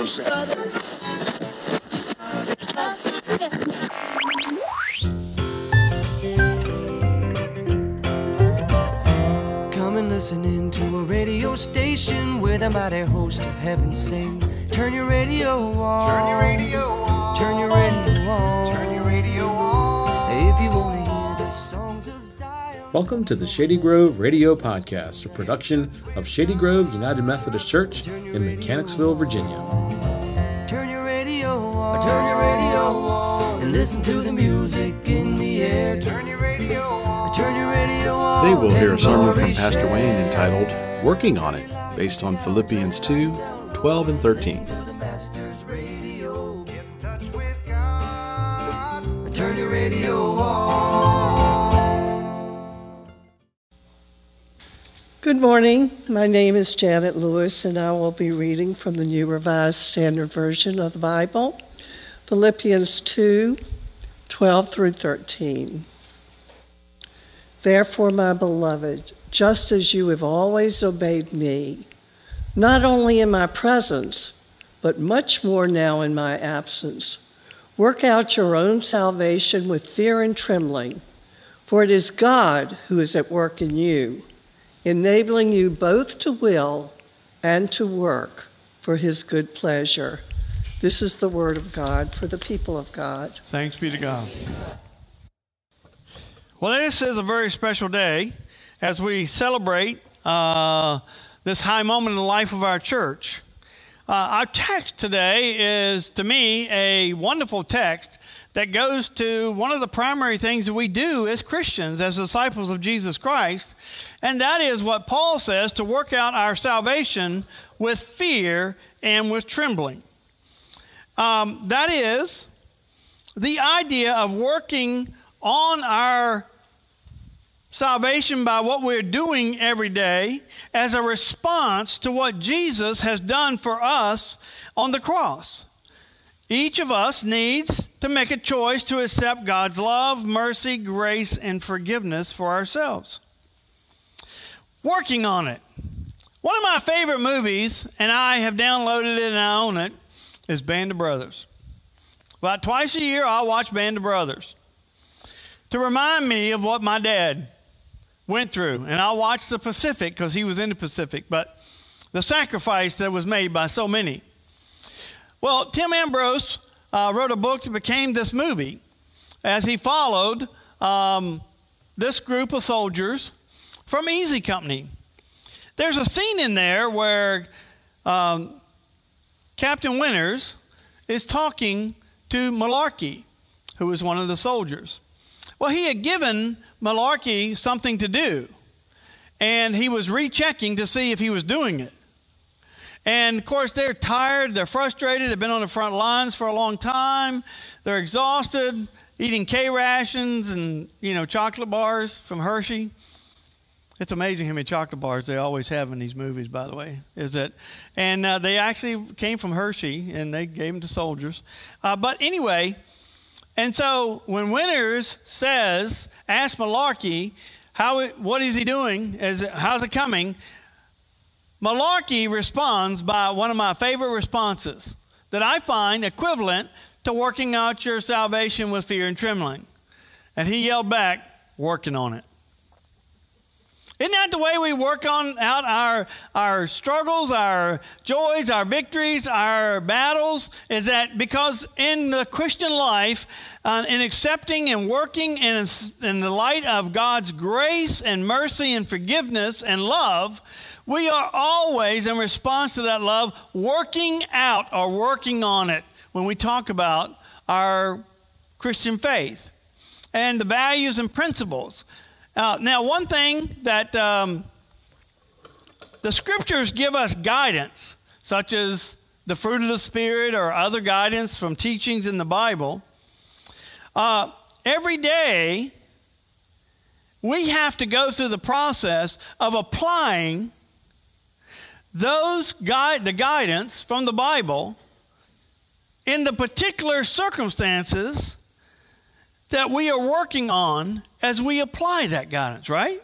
Come and listen in to a radio station where the mighty host of heaven sing. Turn your radio on. Turn your radio on. Turn your radio on. Turn your radio on. If you want to hear the songs of Zion. Welcome to the Shady Grove Radio Podcast, a production of Shady Grove United Methodist Church in Mechanicsville, Virginia. Turn your radio on. And listen to the music in the air. Turn your radio on. Turn your radio on. Today we'll hear a sermon from Pastor. Wayne entitled Working on It, based on Philippians 2 12 and 13. To the Master's radio. Get in touch with God. Turn your radio on. Good morning. My name is Janet Lewis, and I will be reading from the New Revised Standard Version of the Bible, Philippians 2 12 through 13. Therefore, my beloved, just as you have always obeyed me, not only in my presence, but much more now in my absence, work out your own salvation with fear and trembling, for it is God who is at work in you enabling you both to will and to work for his good pleasure. This is the word of God for the people of God. Thanks be to God. Well, this is a very special day as we celebrate uh, this high moment in the life of our church. Uh, our text today is, to me, a wonderful text that goes to one of the primary things that we do as Christians, as disciples of Jesus Christ, and that is what Paul says to work out our salvation with fear and with trembling. Um, that is the idea of working on our salvation by what we're doing every day as a response to what Jesus has done for us on the cross. Each of us needs to make a choice to accept God's love, mercy, grace, and forgiveness for ourselves. Working on it. One of my favorite movies, and I have downloaded it and I own it, is Band of Brothers. About twice a year, I'll watch Band of Brothers to remind me of what my dad went through. And I'll watch the Pacific because he was in the Pacific, but the sacrifice that was made by so many. Well, Tim Ambrose uh, wrote a book that became this movie as he followed um, this group of soldiers from Easy Company. There's a scene in there where um, Captain Winters is talking to Malarkey, who was one of the soldiers. Well, he had given Malarkey something to do, and he was rechecking to see if he was doing it. And of course, they're tired, they're frustrated, they've been on the front lines for a long time, they're exhausted, eating K rations and, you know, chocolate bars from Hershey. It's amazing how many chocolate bars they always have in these movies, by the way. Is that, and uh, they actually came from Hershey, and they gave them to soldiers. Uh, but anyway, and so when Winters says, "Ask Malarkey, how what is he doing? Is it, how's it coming?" Malarkey responds by one of my favorite responses that I find equivalent to working out your salvation with fear and trembling. And he yelled back, "Working on it." Isn't that the way we work on out our, our struggles, our joys, our victories, our battles? Is that because in the Christian life, uh, in accepting and working in, in the light of God's grace and mercy and forgiveness and love, we are always, in response to that love, working out or working on it when we talk about our Christian faith and the values and principles. Uh, now, one thing that um, the scriptures give us guidance, such as the fruit of the Spirit or other guidance from teachings in the Bible. Uh, every day, we have to go through the process of applying those guide, the guidance from the Bible in the particular circumstances that we are working on as we apply that guidance, right?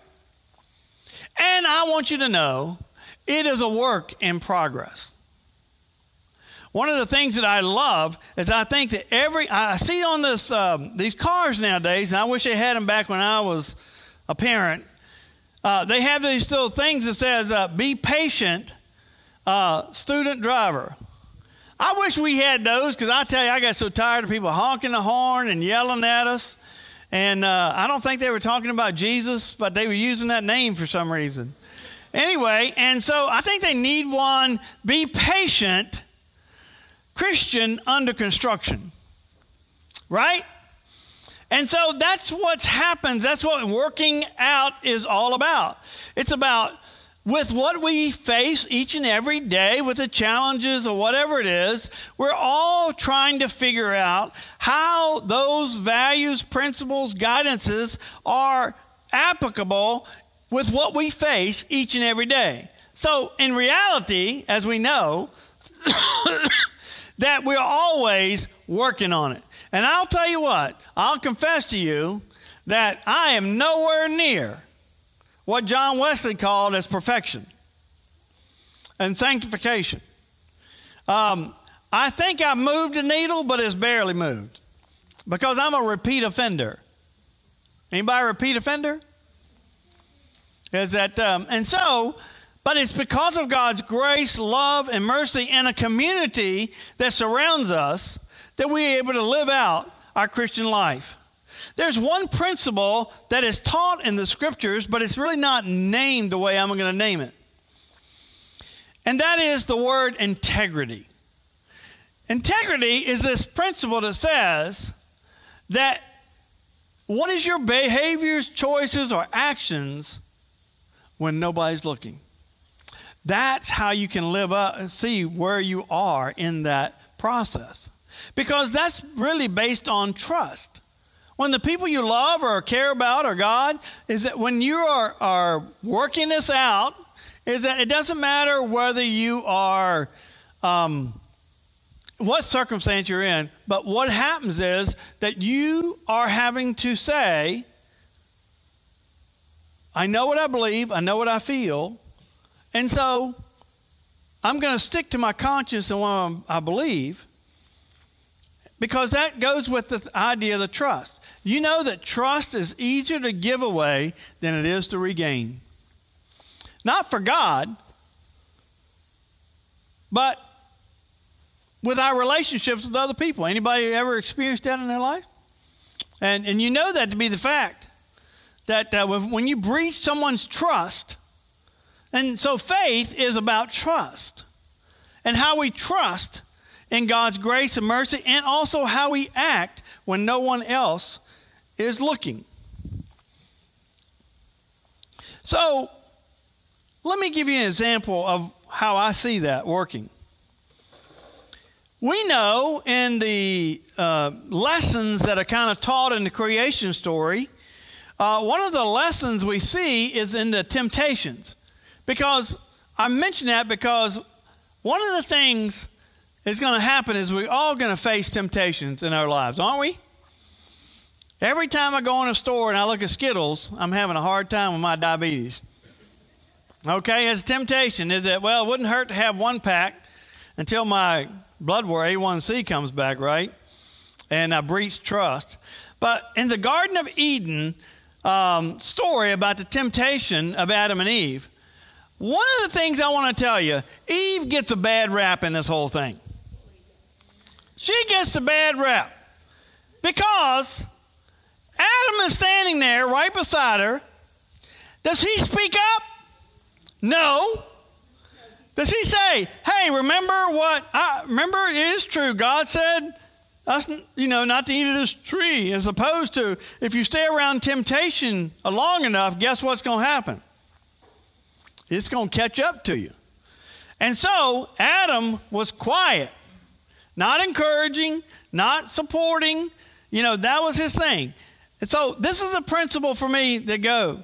And I want you to know it is a work in progress. one of the things that I love is I think that every I see on this um, these cars nowadays, and I wish they had them back when I was a parent. Uh, they have these little things that says uh, "Be patient, uh, student driver." I wish we had those because I tell you, I got so tired of people honking the horn and yelling at us. And uh, I don't think they were talking about Jesus, but they were using that name for some reason. Anyway, and so I think they need one. Be patient Christian under construction. Right? And so that's what happens. That's what working out is all about. It's about with what we face each and every day, with the challenges or whatever it is, we're all trying to figure out how those values, principles, guidances are applicable with what we face each and every day. So, in reality, as we know, that we're always working on it. And I'll tell you what, I'll confess to you that I am nowhere near what John Wesley called as perfection and sanctification. Um, I think I moved the needle, but it's barely moved because I'm a repeat offender. Anybody repeat offender? Is that um, and so but it's because of God's grace, love, and mercy and a community that surrounds us that we're able to live out our Christian life. There's one principle that is taught in the scriptures, but it's really not named the way I'm going to name it. And that is the word integrity. Integrity is this principle that says that what is your behaviors, choices, or actions when nobody's looking? That's how you can live up, see where you are in that process. Because that's really based on trust. When the people you love or care about are God, is that when you are, are working this out, is that it doesn't matter whether you are, um, what circumstance you're in, but what happens is that you are having to say, I know what I believe, I know what I feel, and so I'm going to stick to my conscience and what I believe because that goes with the idea of the trust. You know that trust is easier to give away than it is to regain. Not for God, but with our relationships with other people. Anybody ever experienced that in their life? And, and you know that to be the fact that uh, when you breach someone's trust, and so faith is about trust and how we trust in God's grace and mercy and also how we act when no one else is looking. So, let me give you an example of how I see that working. We know in the uh, lessons that are kind of taught in the creation story, uh, one of the lessons we see is in the temptations. Because I mention that because one of the things that's going to happen is we're all going to face temptations in our lives, aren't we? Every time I go in a store and I look at Skittles, I'm having a hard time with my diabetes. Okay, it's a temptation. Is that, well, it wouldn't hurt to have one pack until my blood work, A1C, comes back, right? And I breach trust. But in the Garden of Eden um, story about the temptation of Adam and Eve, one of the things I want to tell you, Eve gets a bad rap in this whole thing. She gets a bad rap because Adam is standing there right beside her. Does he speak up? No. Does he say, "Hey, remember what? I remember it is true. God said us, you know, not to eat of this tree." As opposed to if you stay around temptation long enough, guess what's going to happen? It's going to catch up to you. And so Adam was quiet, not encouraging, not supporting. You know, that was his thing. And so this is a principle for me that go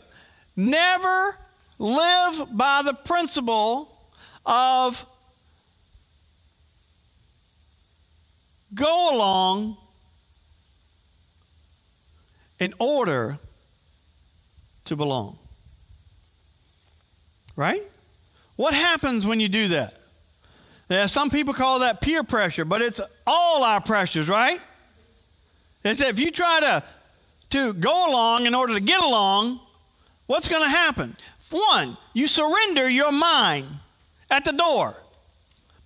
never live by the principle of go along in order to belong. Right? What happens when you do that? Yeah, some people call that peer pressure, but it's all our pressures, right? It's that if you try to, to go along in order to get along, what's going to happen? One, you surrender your mind at the door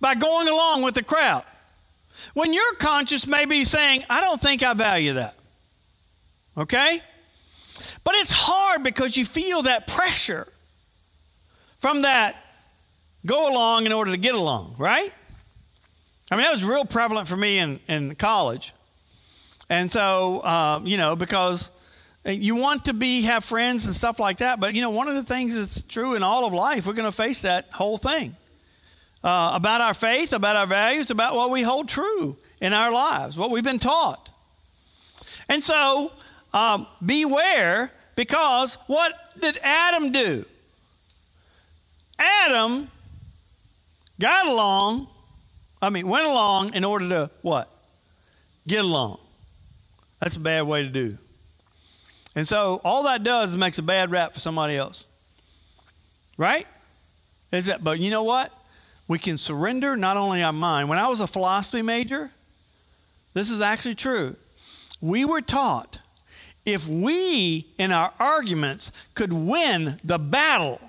by going along with the crowd. When your conscience may be saying, I don't think I value that. Okay? But it's hard because you feel that pressure from that go along in order to get along, right? I mean, that was real prevalent for me in, in college. And so, uh, you know, because you want to be have friends and stuff like that, but you know, one of the things that's true in all of life, we're going to face that whole thing uh, about our faith, about our values, about what we hold true in our lives, what we've been taught. And so, um, beware because what did Adam do? Adam got along, I mean, went along in order to what? Get along. That's a bad way to do. And so all that does is makes a bad rap for somebody else. Right? Is that but you know what? We can surrender not only our mind. When I was a philosophy major, this is actually true. We were taught if we in our arguments could win the battle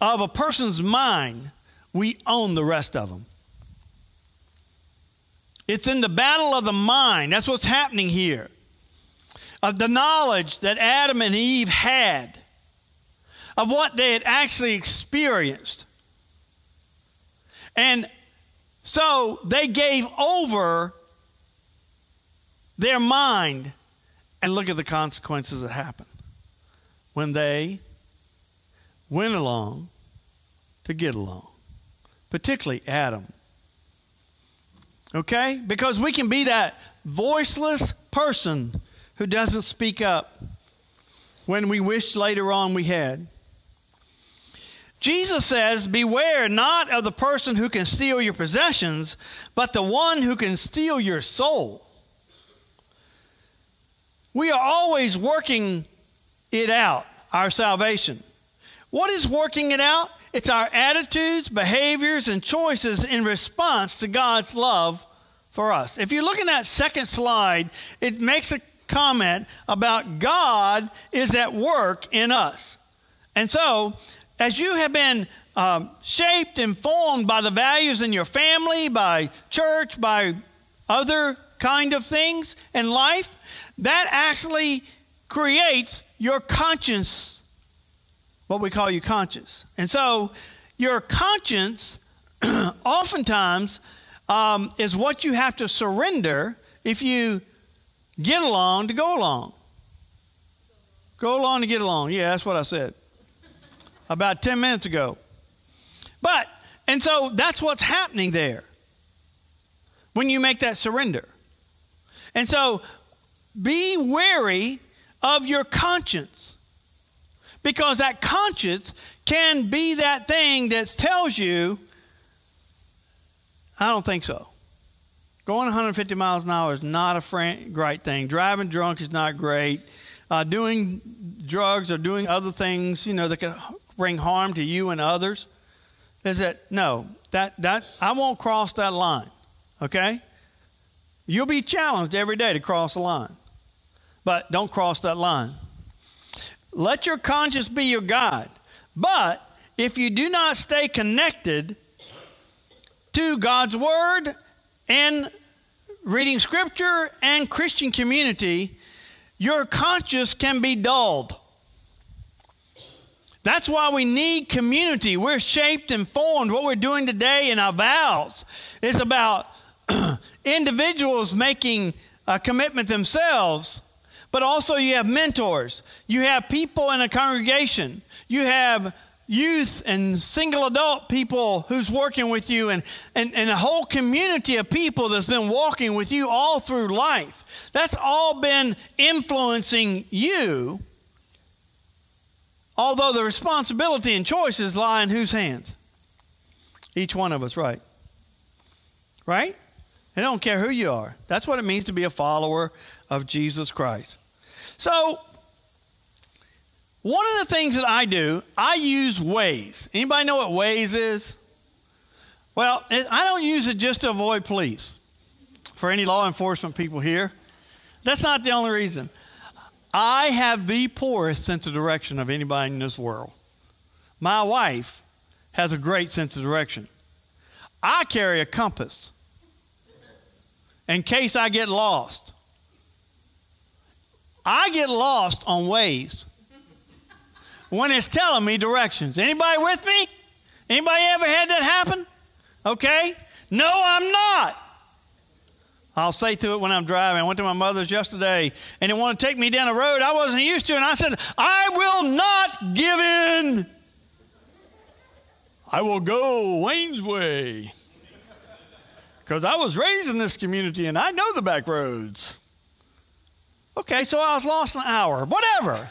of a person's mind, we own the rest of them. It's in the battle of the mind. That's what's happening here. Of the knowledge that Adam and Eve had, of what they had actually experienced. And so they gave over their mind, and look at the consequences that happened when they went along to get along, particularly Adam. Okay? Because we can be that voiceless person who doesn't speak up when we wish later on we had. Jesus says, Beware not of the person who can steal your possessions, but the one who can steal your soul. We are always working it out, our salvation. What is working it out? It's our attitudes, behaviors, and choices in response to God's love for us. If you look in that second slide, it makes a comment about God is at work in us. And so, as you have been um, shaped and formed by the values in your family, by church, by other kind of things in life, that actually creates your conscience, what we call your conscience. And so, your conscience oftentimes um, is what you have to surrender if you get along to go along. Go along to get along. Yeah, that's what I said about 10 minutes ago. But, and so that's what's happening there when you make that surrender. And so be wary of your conscience because that conscience can be that thing that tells you I don't think so. Going 150 miles an hour is not a great thing. Driving drunk is not great. Uh, doing drugs or doing other things, you know, that can bring harm to you and others, is that no, that that I won't cross that line. Okay? You'll be challenged every day to cross the line. But don't cross that line. Let your conscience be your guide. But if you do not stay connected to God's Word and reading Scripture and Christian community, your conscience can be dulled. That's why we need community. We're shaped and formed. What we're doing today in our vows is about individuals making a commitment themselves, but also you have mentors. You have people in a congregation. You have youth and single adult people who's working with you and, and, and a whole community of people that's been walking with you all through life. That's all been influencing you, although the responsibility and choices lie in whose hands? Each one of us, right? Right? I don't care who you are. That's what it means to be a follower of Jesus Christ. So, one of the things that I do, I use Waze. Anybody know what Waze is? Well, I don't use it just to avoid police. For any law enforcement people here, that's not the only reason. I have the poorest sense of direction of anybody in this world. My wife has a great sense of direction. I carry a compass in case I get lost. I get lost on Waze when it's telling me directions. Anybody with me? Anybody ever had that happen? Okay? No, I'm not. I'll say to it when I'm driving. I went to my mother's yesterday and it wanted to take me down a road I wasn't used to, and I said, I will not give in. I will go Wayne's way. Because I was raised in this community and I know the back roads. Okay, so I was lost an hour. Whatever.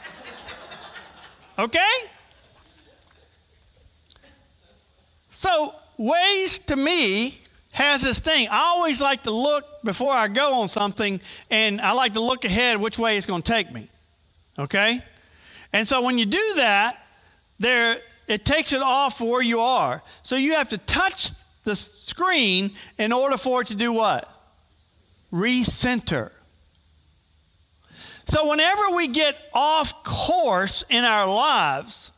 Okay? So, Waze to me has this thing. I always like to look before I go on something, and I like to look ahead which way it's going to take me. Okay? And so when you do that, there it takes it off where you are. So you have to touch the screen in order for it to do what? Recenter. So whenever we get off course in our lives,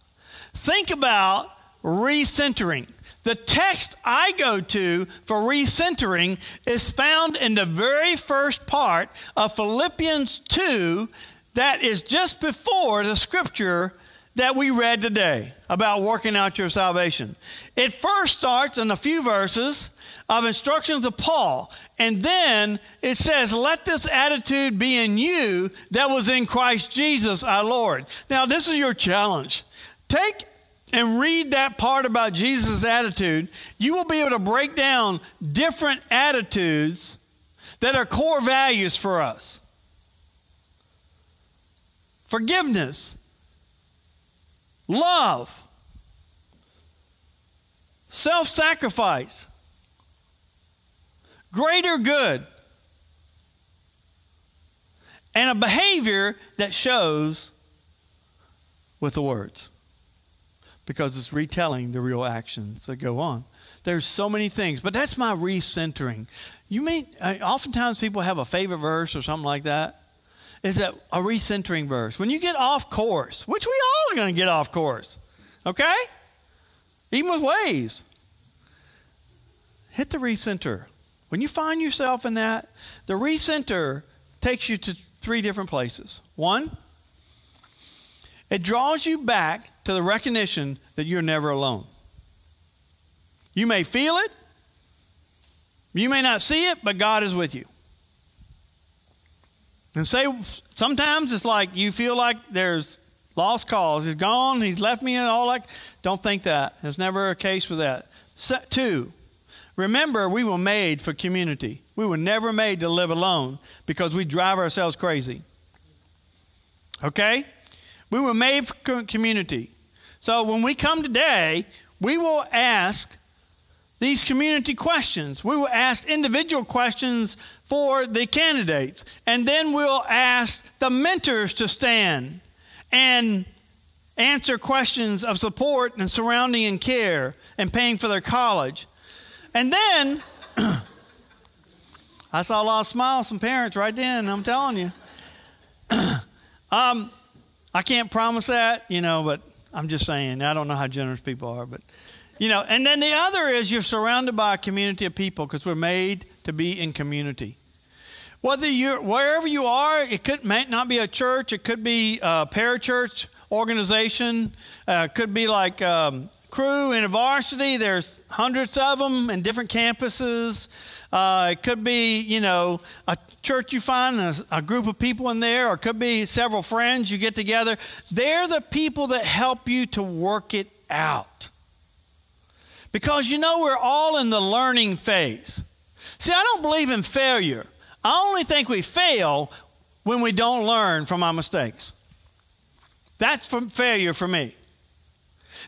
think about recentering. The text I go to for recentering is found in the very first part of Philippians 2 that is just before the scripture that we read today about working out your salvation. It first starts in a few verses of instructions of Paul, and then it says, Let this attitude be in you that was in Christ Jesus our Lord. Now, this is your challenge. Take and read that part about Jesus' attitude, you will be able to break down different attitudes that are core values for us forgiveness, love, self sacrifice, greater good, and a behavior that shows with the words because it's retelling the real actions that go on. There's so many things, but that's my recentering. You mean uh, oftentimes people have a favorite verse or something like that. Is that a recentering verse? When you get off course, which we all are going to get off course, okay? Even with Waze. hit the recenter. When you find yourself in that, the recenter takes you to three different places. One, it draws you back to the recognition that you're never alone. You may feel it, you may not see it, but God is with you. And say sometimes it's like you feel like there's lost cause. He's gone, he's left me and all that. Don't think that. There's never a case for that. two, remember we were made for community. We were never made to live alone because we drive ourselves crazy. Okay? We were made for community. So when we come today, we will ask these community questions. We will ask individual questions for the candidates. And then we'll ask the mentors to stand and answer questions of support and surrounding and care and paying for their college. And then I saw a lot of smiles from parents right then, I'm telling you. um, I can't promise that, you know, but I'm just saying, I don't know how generous people are, but, you know, and then the other is you're surrounded by a community of people because we're made to be in community. Whether you're, wherever you are, it could might not be a church, it could be a parachurch organization, uh, could be like um, Cru InterVarsity. There's hundreds of them in different campuses. Uh, it could be, you know, a church you find a, a, group of people in there, or it could be several friends you get together. They're the people that help you to work it out. Because you know, we're all in the learning phase. See, I don't believe in failure. I only think we fail when we don't learn from our mistakes. That's failure for me.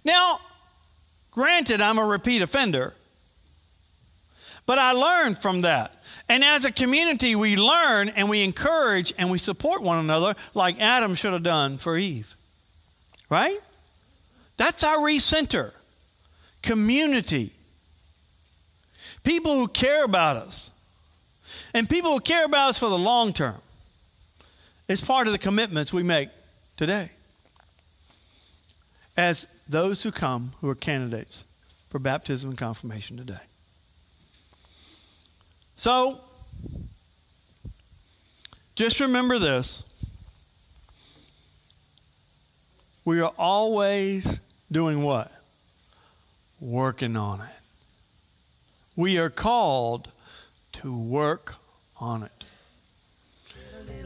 Now, granted, I'm a repeat offender, but I learned from that. And as a community, we learn and we encourage and we support one another like Adam should have done for Eve. Right? That's our recenter. Community. people who care about us, and people who care about us for the long term is part of the commitments we make today as those who come who are candidates for baptism and confirmation today. So, just remember this. We are always doing what? Working on it. We are called to work on it.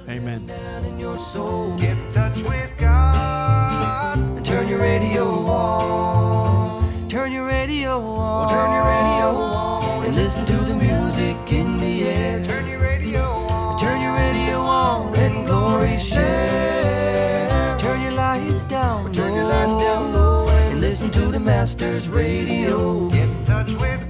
Amen. Down in your soul. Get in touch with God. And turn your radio on. Turn your radio on. Turn your radio on. And listen to the music in the air. Turn your radio on. Turn your radio on. Let glory share. Turn your lights down. Turn your lights down low And listen to the Master's radio. Get in touch with